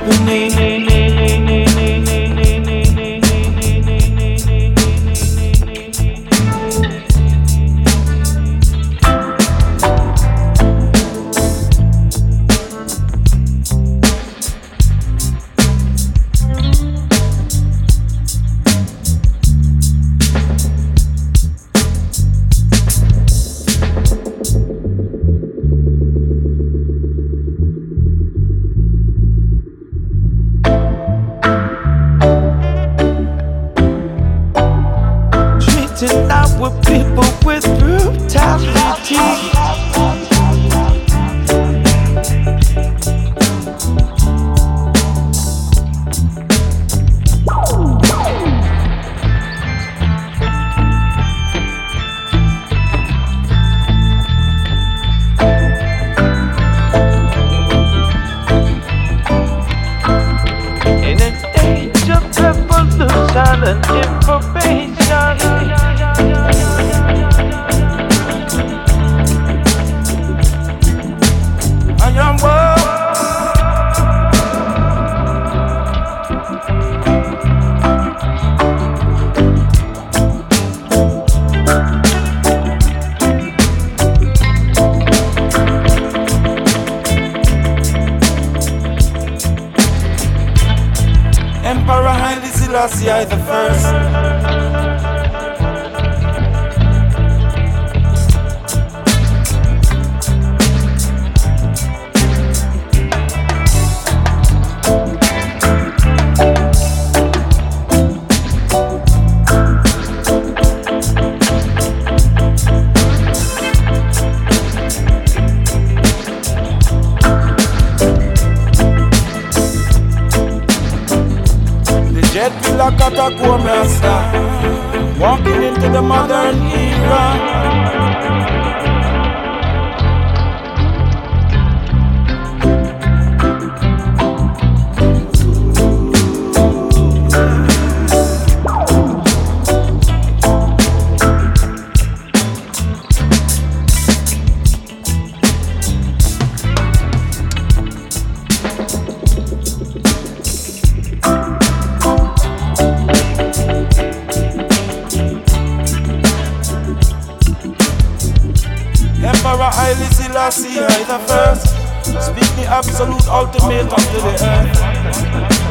is happening. Treating our people with brutality. In an Emperor Haile Selassie I the first. Walking into the modern era Emperor Haile Selassie I the first. Speak the absolute ultimatum to the earth